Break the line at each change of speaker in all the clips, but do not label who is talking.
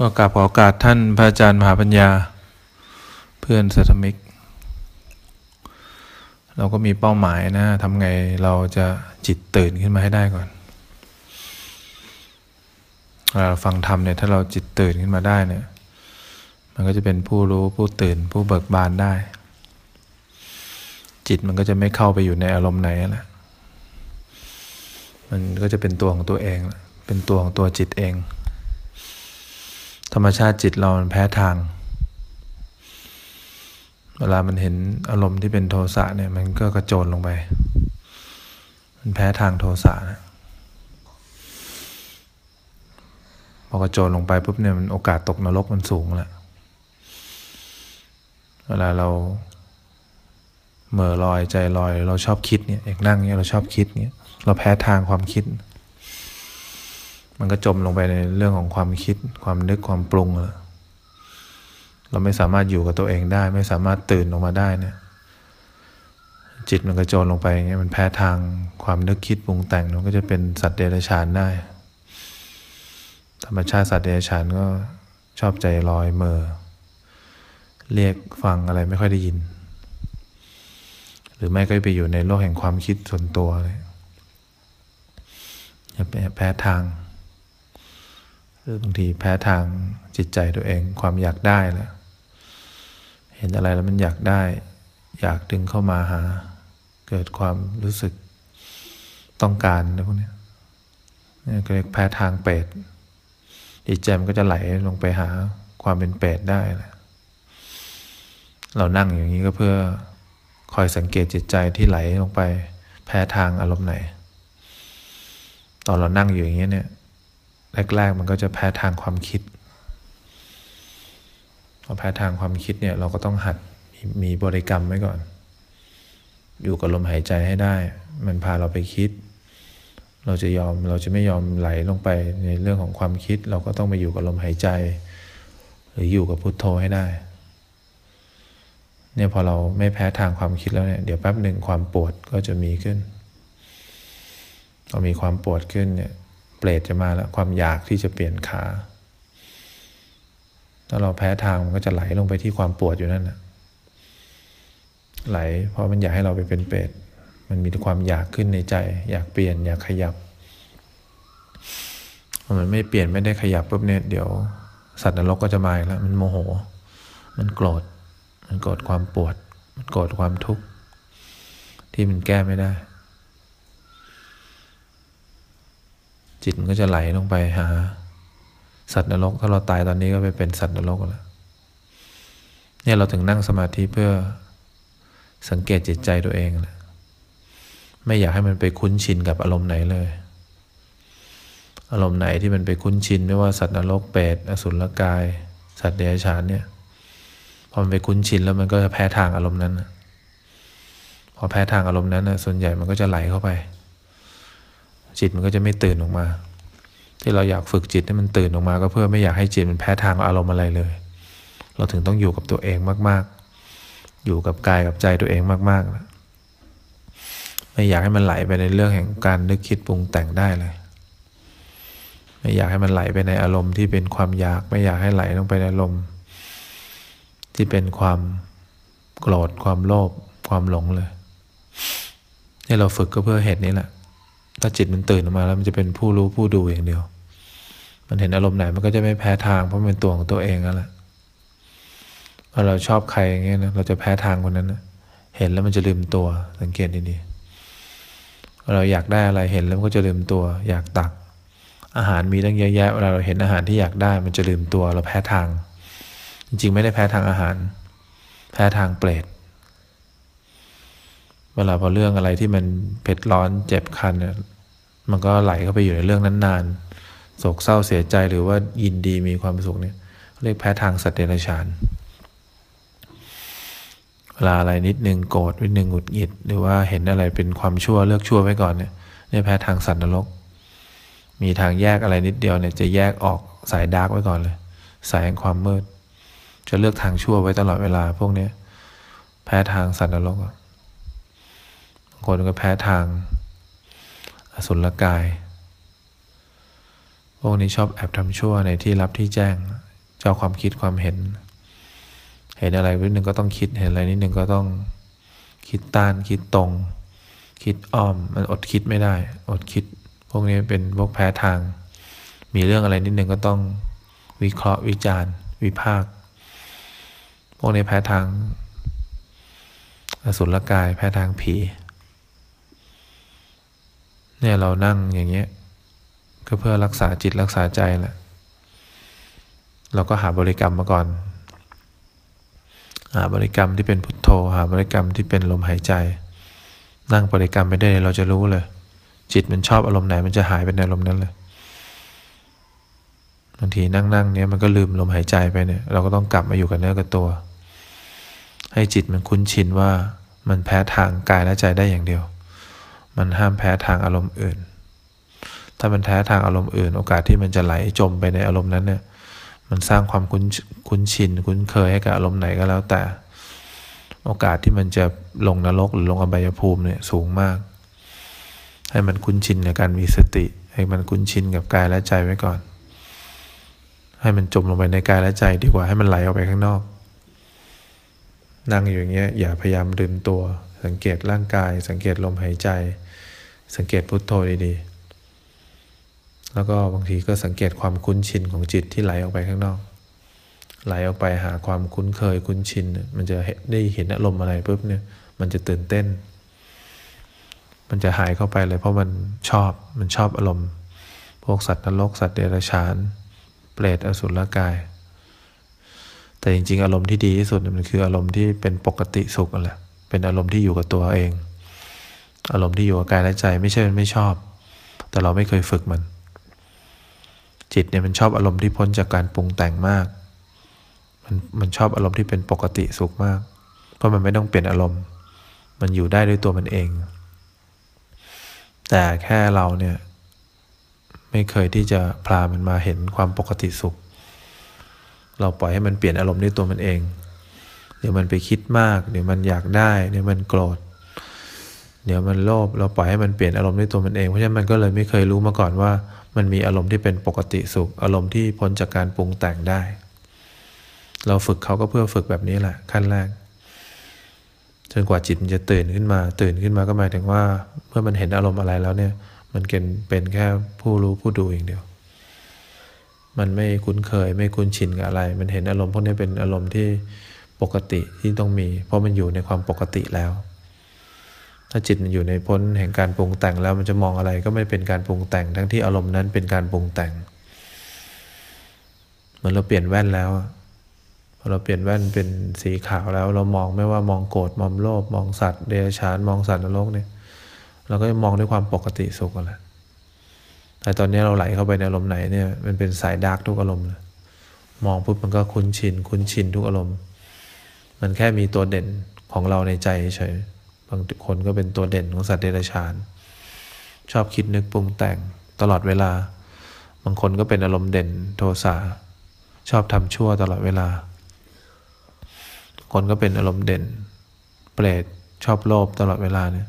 ก็กราบขอโอกาสท่านพระอาจารย์มหาปัญญา เพื่อนสัทมิก เราก็มีเป้าหมายนะทำไงเราจะจิตตื่นขึ้นมาให้ได้ก่อนเวลาเราฟังธรรมเนี่ยถ้าเราจิตตื่นขึ้นมาได้เนี่ย มันก็จะเป็นผู้รู้ผู้ตื่นผู้เบิกบานได้ จิตมันก็จะไม่เข้าไปอยู่ในอารมณ์ไหนแหละมันก็จะเป็นตัวของตัวเอง เป็นตัวของตัวจิตเอง ธรรมชาติจิตเรามันแพ้ทาง เวลามันเห็นอารมณ์ที่เป็นโทสะเนี่ย มันก็กระโจนลงไป มันแพ้ทางโทสะนะพอกระโจนลงไปปุ๊บเนี่ยมันโอกาสตกนรกมันสูงแหละเวลาเราเหม่อลอยใจลอย เราชอบคิดเนี่ยอยากนั่งเนี่ยเราชอบคิดเนี่ยเราแพ้ทางความคิด มันก็จมลงไปในเรื่องของความคิด ความนึกความปรุงเราไม่สามารถอยู่กับตัวเองได้ ไม่สามารถตื่นออกมาได้เนี่ยจิตมันก็โจรลงไปอย่างเงี้ยมันแพ้ทางความนึกคิดปรุงแต่งมันก็จะเป็นสัตว์เดรัจฉานได้ ธรรมชาติสัตว์เดรัจฉานก็ชอบใจลอยเมอเรียกฟังอะไรไม่ค่อยได้ยิน หรือไม่ก็ไปอยู่ในโลกแห่งความคิดส่วนตัวเลยแพ้ทางือบางทีแพ้ทางจิตใจตัวเองความอยากได้แหละเห็นอะไรแล้วมันอยากได้ อยากดึงเข้ามาหา เกิดความรู้สึกต้องการนะไรพวกนี้นี่ก็เรียกแพ้ทางเปรตจิตใจมันก็จะไหลลงไปหาความเป็นเปรตได้แหละเรานั่งอย่างนี้ก็เพื่อคอยสังเกตจิตใจที่ไหลลงไปแพ้ทางอารมณ์ไหน ตอนเรานั่งอยู่อย่างนี้เนี่ย แรก ๆ มันก็จะแพ้ทางความคิดพอแพ้ทางความคิดเนี่ยเราก็ต้องหัดมีบริกรรมไว้ก่อน อยู่กับลมหายใจให้ได้ มันพาเราไปคิด เราจะยอมเราจะไม่ยอมไหลลงไปในเรื่องของความคิด เราก็ต้องไปอยู่กับลมหายใจ หรืออยู่กับพุทโธให้ได้เนี่ยพอเราไม่แพ้ทางความคิดแล้วเนี่ยเดี๋ยวแป๊บหนึ่งความปวดก็จะมีขึ้นพอมีความปวดขึ้นเนี่ย เปรตจะมาแล้วความอยากที่จะเปลี่ยนขา ถ้าเราแพ้ทางมันก็จะไหลลงไปที่ความปวดอยู่นั่นนะไหล เพราะมันอยากให้เราไปเป็นเปรตมันมีความอยากขึ้นในใจ อยากเปลี่ยน อยากขยับพอมันไม่เปลี่ยนไม่ได้ขยับปุ๊บเนี่ยเดี๋ยวสัตว์นรกก็จะมาแล้วมันโมโห มันโกรธ มันโกรธความปวด มันโกรธความทุกข์ที่มันแก้ไม่ได้ จิตมันก็จะไหลลงไปหา สัตว์นรก ถ้าเราตายตอนนี้ก็ไปเป็นสัตว์นรกแล้วเนี่ยเราถึงนั่งสมาธิเพื่อสังเกตจิตใจตัวเองแหละไม่อยากให้มันไปคุ้นชินกับอารมณ์ไหนเลย อารมณ์ไหนที่มันไปคุ้นชินไม่ว่าสัตว์นรกเปรตอสุรกาย สัตว์เดรัจฉานเนี่ยพอมันไปคุ้นชินแล้วมันก็จะแพ้ทางอารมณ์นั้นพอแพ้ทางอารมณ์นั้นนะส่วนใหญ่มันก็จะไหลเข้าไป จิตมันก็จะไม่ตื่นออกมา ที่เราอยากฝึกจิตให้มันตื่นออกมา ก็เพื่อไม่อยากให้จิตมันแพ้ทางอารมณ์อะไรเลย เราถึงต้องอยู่กับตัวเองมาก ๆ อยู่กับกายกับใจตัวเองมากๆไม่อยากให้มันไหลไปในเรื่องแห่งการนึกคิดปรุงแต่งได้เลยไม่อยากให้มันไหลไปในอารมณ์ที่เป็นความอยาก ไม่อยากให้ไหลลงไปในอารมณ์ที่เป็นความโกรธความโลภความหลงเลยนี่เราฝึกก็เพื่อเหตุนี้แหละ ถ้าจิตมันตื่นออกมาแล้วมันจะเป็นผู้รู้ผู้ดูอย่างเดียว มันเห็นอารมณ์ไหนมันก็จะไม่แพ้ทางเพราะมันเป็นตัวของตัวเองนั่นแหละพอเราชอบใครอย่างเงี้ยนะเราจะแพ้ทางคนนั้นนะเห็นแล้วมันจะลืมตัวสังเกตดีๆเราอยากได้อะไรเห็นแล้วมันก็จะลืมตัว อยากตัก อาหารมีตั้งเยอะแยะเวลาเราเห็นอาหารที่อยากได้มันจะลืมตัวเราแพ้ทาง จริงๆไม่ได้แพ้ทางอาหาร แพ้ทางเปรต เวลาพอเรื่องอะไรที่มันเผ็ดร้อนเจ็บคันเนี่ยมันก็ไหลเข้าไปอยู่ในเรื่องนั้นนานโศกเศร้าเสียใจหรือว่ายินดีมีความสุขเนี่ยเรียกแพ้ทางสัตว์เดรัจฉาน เวลาอะไรนิดนึงโกรธนิดนึงหงุดหงิด หรือว่าเห็นอะไรเป็นความชั่วเลือกชั่วไว้ก่อนเนี่ยเนี่แพ้ทางสัตว์นรก มีทางแยกอะไรนิดเดียวเนี่ยจะแยกออกสาย dark ไว้ก่อนเลย สายแห่งความมืด จะเลือกทางชั่วไว้ตลอดเวลาพวกนี้แพ้ทางสัตว์นรกอะ คนก็แพ้ทาง อสุรกาย พวกนี้ชอบแอบทำชั่วในที่รับที่แจ้ง เจ้าความคิดความเห็น เห็นอะไรนิดนึงก็ต้องคิด เห็นอะไรนิดนึงก็ต้องคิดต้านคิดตรง คิดอ้อม มันอดคิดไม่ได้ อดคิด พวกนี้เป็นพวกแพ้ทาง มีเรื่องอะไรนิดนึงก็ต้องวิเคราะห์วิจารณ์ วิพากษ์พวกนี้แพ้ทางอสุรกายแพ้ทางผี เนี่ยเรานั่งอย่างเงี้ยก็เพื่อรักษาจิตรักษาใจแหละ เราก็หาบริกรรมมาก่อน หาบริกรรมที่เป็นพุทโธ หาบริกรรมที่เป็นลมหายใจ นั่งบริกรรมไปได้เราจะรู้เลย จิตมันชอบอารมณ์ไหนมันจะหายไปในอารมณ์นั้นเลยบางทีนั่งๆเนี้ยมันก็ลืมลมหายใจไปเนี่ย เราก็ต้องกลับมาอยู่กับเนื้อกับตัว ให้จิตมันคุ้นชินว่ามันแพ้ทางกายและใจได้อย่างเดียว มันห้ามแพ้ทางอารมณ์อื่น ถ้ามันแท้ทางอารมณ์อื่น โอกาสที่มันจะไหลจมไปในอารมณ์นั้นเนี่ย มันสร้างความคุ้นคุ้นชินคุ้นเคยให้กับอารมณ์ไหนก็แล้วแต่ โอกาสที่มันจะลงนรกหรือลงอบายภูมิเนี่ยสูงมาก ให้มันคุ้นชินกับการมีสติ ให้มันคุ้นชินกับกายและใจไว้ก่อน ให้มันจมลงไปในกายและใจดีกว่าให้มันไหลออกไปข้างนอก นั่งอยู่อย่างเงี้ยอย่าพยายามลืมตัว สังเกตร่างกาย สังเกตลมหายใจ สังเกตพุทโธดีๆ แล้วก็บางทีก็สังเกตความคุ้นชินของจิตที่ไหลออกไปข้างนอก ไหลออกไปหาความคุ้นเคยคุ้นชิน มันจะได้เห็นอารมณ์อะไรปุ๊บเนี่ย มันจะตื่นเต้น มันจะหายเข้าไปเลยเพราะมันชอบมันชอบอารมณ์ พวกสัตว์นรกสัตว์เดรัจฉาน เปรตอสุรกาย แต่จริงๆ อารมณ์ที่ดีที่สุดมันคืออารมณ์ที่เป็นปกติสุขนั่นแหละเป็นอารมณ์ที่อยู่กับตัวเอง อารมณ์ที่อยู่กับกายและใจไม่ใช่มันไม่ชอบ แต่เราไม่เคยฝึกมัน จิตเนี่ยมันชอบอารมณ์ที่พ้นจากการปรุงแต่งมาก มันมันชอบอารมณ์ที่เป็นปกติสุขมาก เพราะมันไม่ต้องเปลี่ยนอารมณ์ มันอยู่ได้ด้วยตัวมันเอง แต่แค่เราเนี่ยไม่เคยที่จะพามันมาเห็นความปกติสุข เราปล่อยให้มันเปลี่ยนอารมณ์ด้วยตัวมันเอง เดี๋ยวมันไปคิดมาก เดี๋ยวมันอยากได้ เดี๋ยวมันโกรธ เดี๋ยวมันโลภ เราปล่อยให้มันเปลี่ยนอารมณ์ด้วยตัวมันเอง เพราะฉะนั้นมันก็เลยไม่เคยรู้มาก่อนว่า มันมีอารมณ์ที่เป็นปกติสุข อารมณ์ที่พ้นจากการปรุงแต่งได้ เราฝึกเขาก็เพื่อฝึกแบบนี้แหละขั้นแรก จนกว่าจิตมันจะตื่นขึ้นมา ตื่นขึ้นมาก็หมายถึงว่า เมื่อมันเห็นอารมณ์อะไรแล้วเนี่ย มันเป็นเป็นแค่ผู้รู้ผู้ดูอย่างเดียว มันไม่คุ้นเคย ไม่คุ้นชินกับอะไร มันเห็นอารมณ์พวกนี้เป็นอารมณ์ที่ปกติที่ต้องมี เพราะมันอยู่ในความปกติแล้ว ถ้าจิตมันอยู่ในพ้นแห่งการปรุงแต่งแล้วมันจะมองอะไรก็ไม่เป็นการปรุงแต่ง ทั้งที่อารมณ์นั้นเป็นการปรุงแต่ง เหมือนเราเปลี่ยนแว่นแล้วพอเราเปลี่ยนแว่นเป็นสีขาวแล้ว เรามองไม่ว่ามองโกรธมองโลภมองสัตว์เดรัจฉานมองสัตว์นรกเนี่ยเราก็จะมองด้วยความปกติสุขกันแหละ แต่ตอนนี้เราไหลเข้าไปในอารมณ์ไหนเนี่ยมันเป็นสายดาร์กทุกอารมณ์เลยมองปุ๊บมันก็คุ้นชิน คุ้นชินทุกอารมณ์ มันแค่มีตัวเด่นของเราในใจเฉยบางคนก็เป็นตัวเด่นของสัตว์เดรัจฉาน ชอบคิดนึกปรุงแต่งตลอดเวลา บางคนก็เป็นอารมณ์เด่นโทสะชอบทำชั่วตลอดเวลา คนก็เป็นอารมณ์เด่น เปรตชอบโลภตลอดเวลาเนี่ย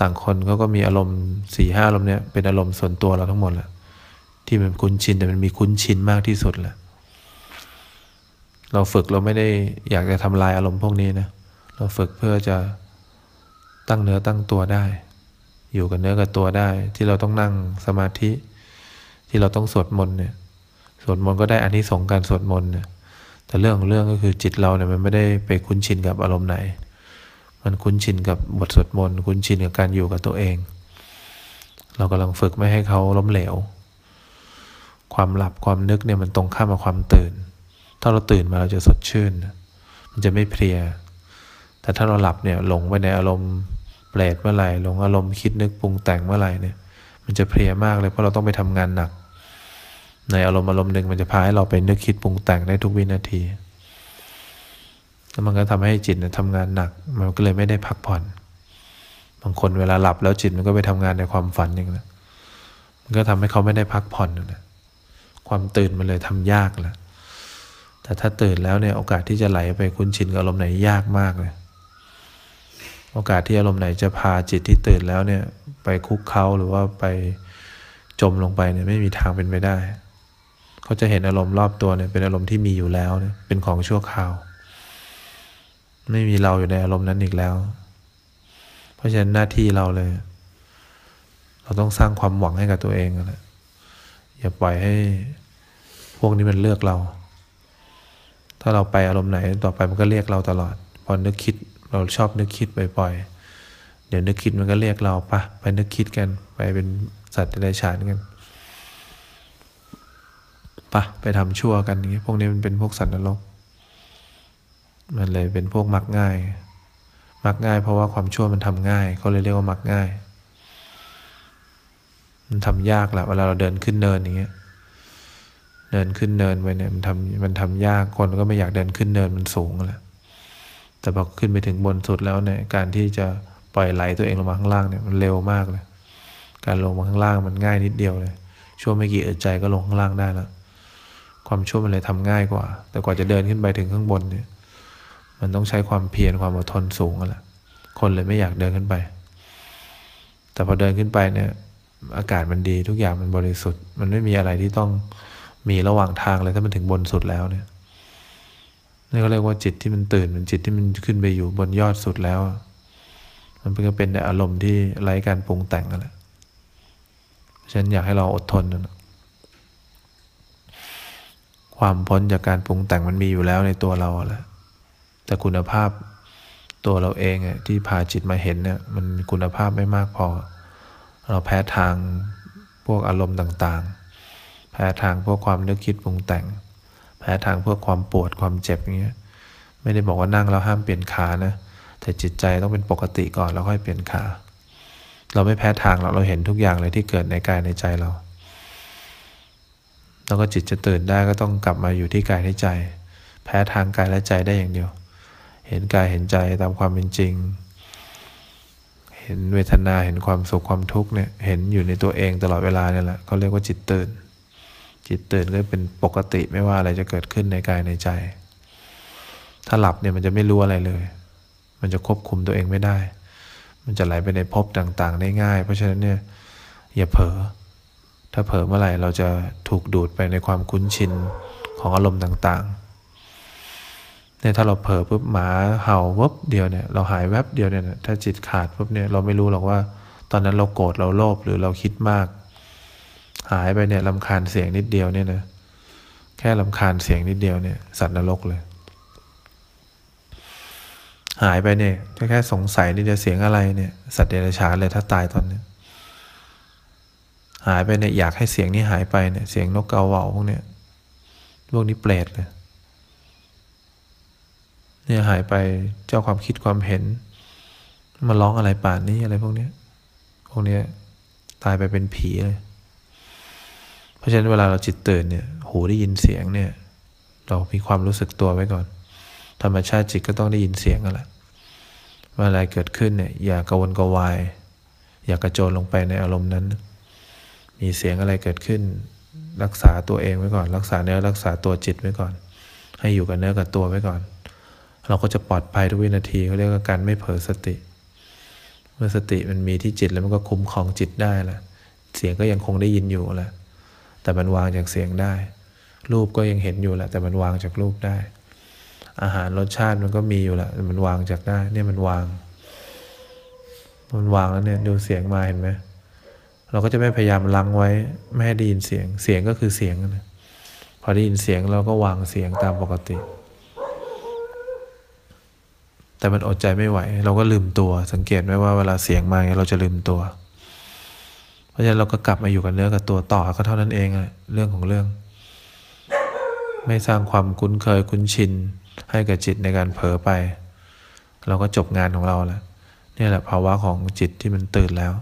ต่างคนเขาก็มีอารมณ์สี่ห้าอารมณ์เนี่ยเป็นอารมณ์ส่วนตัวเราทั้งหมดแหละที่มันคุ้นชินแต่มันมีคุ้นชินมากที่สุดแหละเราฝึกเราไม่ได้อยากจะทำลายอารมณ์พวกนี้นะเราฝึกเพื่อจะตั้งเนื้อตั้งตัวได้ อยู่กับเนื้อกับตัวได้ ที่เราต้องนั่งสมาธิ ที่เราต้องสวดมนต์เนี่ยสวดมนต์ก็ได้อันนี้สงการสวดมนต์เนี่ยแต่เรื่องของเรื่องก็คือจิตเราเนี่ยมันไม่ได้ไปคุ้นชินกับอารมณ์ไหน มันคุ้นชินกับบทสวดมนต์คุ้นชินกับการอยู่กับตัวเอง เรากำลังฝึกไม่ให้เขาล้มเหลว ความหลับความนึกเนี่ยมันตรงข้ามกับความตื่น ถ้าเราตื่นมาเราจะสดชื่น มันจะไม่เพลีย แต่ถ้าเราหลับเนี่ยหลงไปในอารมณ์เปรตเมื่อไหร่หลงอารมณ์คิดนึกปรุงแต่งเมื่อไหร่เนี่ย มันจะเพลียมากเลยเพราะเราต้องไปทำงานหนัก ในอารมณ์อารมณ์หนึ่งมันจะพาให้เราไปนึกคิดปรุงแต่งได้ทุกวินาที แล้วมันก็ทำให้จิตทำงานหนัก มันก็เลยไม่ได้พักผ่อน บางคนเวลาหลับแล้วจิตมันก็ไปทำงานในความฝันอย่างนั้นมันก็ทำให้เขาไม่ได้พักผ่อนนะความตื่นมันเลยทำยากแหละแต่ถ้าตื่นแล้วเนี่ยโอกาสที่จะไหลไปคุ้นชินกับอารมณ์ไหนยากมากเลย โอกาสที่อารมณ์ไหนจะพาจิตที่ตื่นแล้วเนี่ยไปคุกเขาหรือว่าไปจมลงไปเนี่ยไม่มีทางเป็นไปได้ เขาจะเห็นอารมณ์รอบตัวเนี่ยเป็นอารมณ์ที่มีอยู่แล้วเนี่ยเป็นของชั่วคราว ไม่มีเราอยู่ในอารมณ์นั้นอีกแล้ว เพราะฉะนั้นหน้าที่เราเลย เราต้องสร้างความหวังให้กับตัวเองแหละอย่าปล่อยให้พวกนี้มันเลือกเรา ถ้าเราไปอารมณ์ไหนต่อไปมันก็เรียกเราตลอด พอนึกคิดเราชอบนึกคิดบ่อยๆ เดี๋ยวนึกคิดมันก็เรียกเราปะไปนึกคิดกัน ไปเป็นสัตว์เดรัจฉานกันปะไปทำชั่วกันอย่างนี้พวกนี้มันเป็นพวกสัตว์นรก มันเลยเป็นพวกมักง่าย มักง่ายเพราะว่าความชั่วมันทำง่ายเขาเลยเรียกว่ามักง่าย มันทำยากแหละเวลาเราเดินขึ้นเนินอย่างเงี้ยเดินขึ้นเนินไปเนี่ยมันทำมันทำยากคนก็ไม่อยากเดินขึ้นเนินมันสูงแหละแต่พอขึ้นไปถึงบนสุดแล้วเนี่ยการที่จะปล่อยไหลตัวเองลงมาข้างล่างเนี่ยมันเร็วมากเลย การลงมาข้างล่างมันง่ายนิดเดียวเลย ช่วงไม่กี่อึดใจก็ลงข้างล่างได้แล้วความชั่วมันเลยทำง่ายกว่า แต่กว่าจะเดินขึ้นไปถึงข้างบนเนี่ย มันต้องใช้ความเพียรความอดทนสูงแหละคนเลยไม่อยากเดินขึ้นไป แต่พอเดินขึ้นไปเนี่ยอากาศมันดีทุกอย่างมันบริสุทธิ์ มันไม่มีอะไรที่ต้องมีระหว่างทางเลยถ้ามันถึงบนสุดแล้วเนี่ยนี่ก็เรียกว่าจิตที่มันตื่นมันจิตที่มันขึ้นไปอยู่บนยอดสุดแล้ว มันก็เป็นอารมณ์ที่ไร้การปรุงแต่งกันแหละฉันอยากให้เราอดทนนะความพ้นจากการปรุงแต่งมันมีอยู่แล้วในตัวเราแหละ แต่คุณภาพตัวเราเองอะที่พาจิตมาเห็นเนี่ยมันคุณภาพไม่มากพอ เราแพ้ทางพวกอารมณ์ต่างๆ แพ้ทางพวกความนึกคิดปรุงแต่ง แพ้ทางพวกความปวดความเจ็บอย่างเงี้ยไม่ได้บอกว่านั่งแล้วห้ามเปลี่ยนขานะแต่จิตใจต้องเป็นปกติก่อนแล้วค่อยเปลี่ยนขา เราไม่แพ้ทางเราเราเห็นทุกอย่างเลยที่เกิดในกายในใจเรา แล้วก็จิตจะตื่นได้ก็ต้องกลับมาอยู่ที่กายที่ใจ แพ้ทางกายและใจได้อย่างเดียว เห็นกายเห็นใจตามความเป็นจริง เห็นเวทนาเห็นความสุขความทุกข์เนี่ยเห็นอยู่ในตัวเองตลอดเวลาเนี่ยแหละเขาเรียกว่าจิตตื่น จิตตื่นก็เป็นปกติไม่ว่าอะไรจะเกิดขึ้นในกายในใจ ถ้าหลับเนี่ยมันจะไม่รู้อะไรเลย มันจะควบคุมตัวเองไม่ได้ มันจะไหลไปในภพต่างๆ ได้ง่าย เพราะฉะนั้นเนี่ยอย่าเผลอถ้าเผลอเมื่อไหร่เราจะถูกดูดไปในความคุ้นชินของอารมณ์ต่างๆ เนี่ยถ้าเราเผลอปุ๊บหมาเห่าปุ๊บเดียวเนี่ยเราหายแวบเดียวเนี่ยถ้าจิตขาดปุ๊บเนี่ยเราไม่รู้หรอกว่า ตอนนั้นเราโกรธเราโลภหรือเราคิดมาก หายไปเนี่ยลำคาญเสียงนิดเดียวเนี่ยนะแค่ลำคาญเสียงนิดเดียวเนี่ยสัตว์นรกเลย หายไปเนี่ยแค่แค่สงสัยนี่จะเสียงอะไรเนี่ยสัตว์เดรัจฉานเลยถ้าตายตอนนี้หายไปเนี่ยอยากให้เสียงนี้หายไปเนี่ยเสียงนกกาเหว่าพวกเนี้ยพวกนี้เปรตเลย เนี่ยหายไปเจ้าความคิดความเห็น มาร้องอะไรป่านนี้อะไรพวกเนี้ยพวกเนี้ยตายไปเป็นผีเลย เพราะฉะนั้นเวลาเราจิตตื่นเนี่ยหูได้ยินเสียงเนี่ย เรามีความรู้สึกตัวไว้ก่อน ธรรมชาติจิตก็ต้องได้ยินเสียงกันแหละเมื่ออะไรเกิดขึ้นเนี่ย อย่ากระวนกระวาย อย่ากระโจนลงไปในอารมณ์นั้น มีเสียงอะไรเกิดขึ้น รักษาตัวเองไว้ก่อน รักษาเนื้อรักษาตัวจิตไว้ก่อน ให้อยู่กับเนื้อกับตัวไว้ก่อน เราก็จะปลอดภัยทุกวินาทีเขาเรียกว่าการไม่เผลอสติ เมื่อสติมันมีที่จิตแล้วมันก็คุ้มครองจิตได้ละเสียงก็ยังคงได้ยินอยู่แหละแต่มันวางจากเสียงได้ รูปก็ยังเห็นอยู่แหละแต่มันวางจากรูปได้ อาหารรสชาติมันก็มีอยู่แหละมันวางจากได้ เนี่ยมันวาง มันวางแล้วเนี่ยดูเสียงมาเห็นไหมเราก็จะไม่พยายามลังไว้ไม่ให้ได้ยินเสียง เสียงก็คือเสียงนะพอได้ยินเสียงเราก็วางเสียงตามปกติ แต่มันอดใจไม่ไหว เราก็ลืมตัว สังเกตไหมว่าเวลาเสียงมาเราจะลืมตัว เพราะฉะนั้นเราก็กลับมาอยู่กับเนื้อกับตัวต่อก็เท่านั้นเองอะเรื่องของเรื่อง ไม่สร้างความคุ้นเคยคุ้นชิน ให้กับจิตในการเผลอไป เราก็จบงานของเราแล้วนี่แหละภาวะของจิตที่มันตื่นแล้ว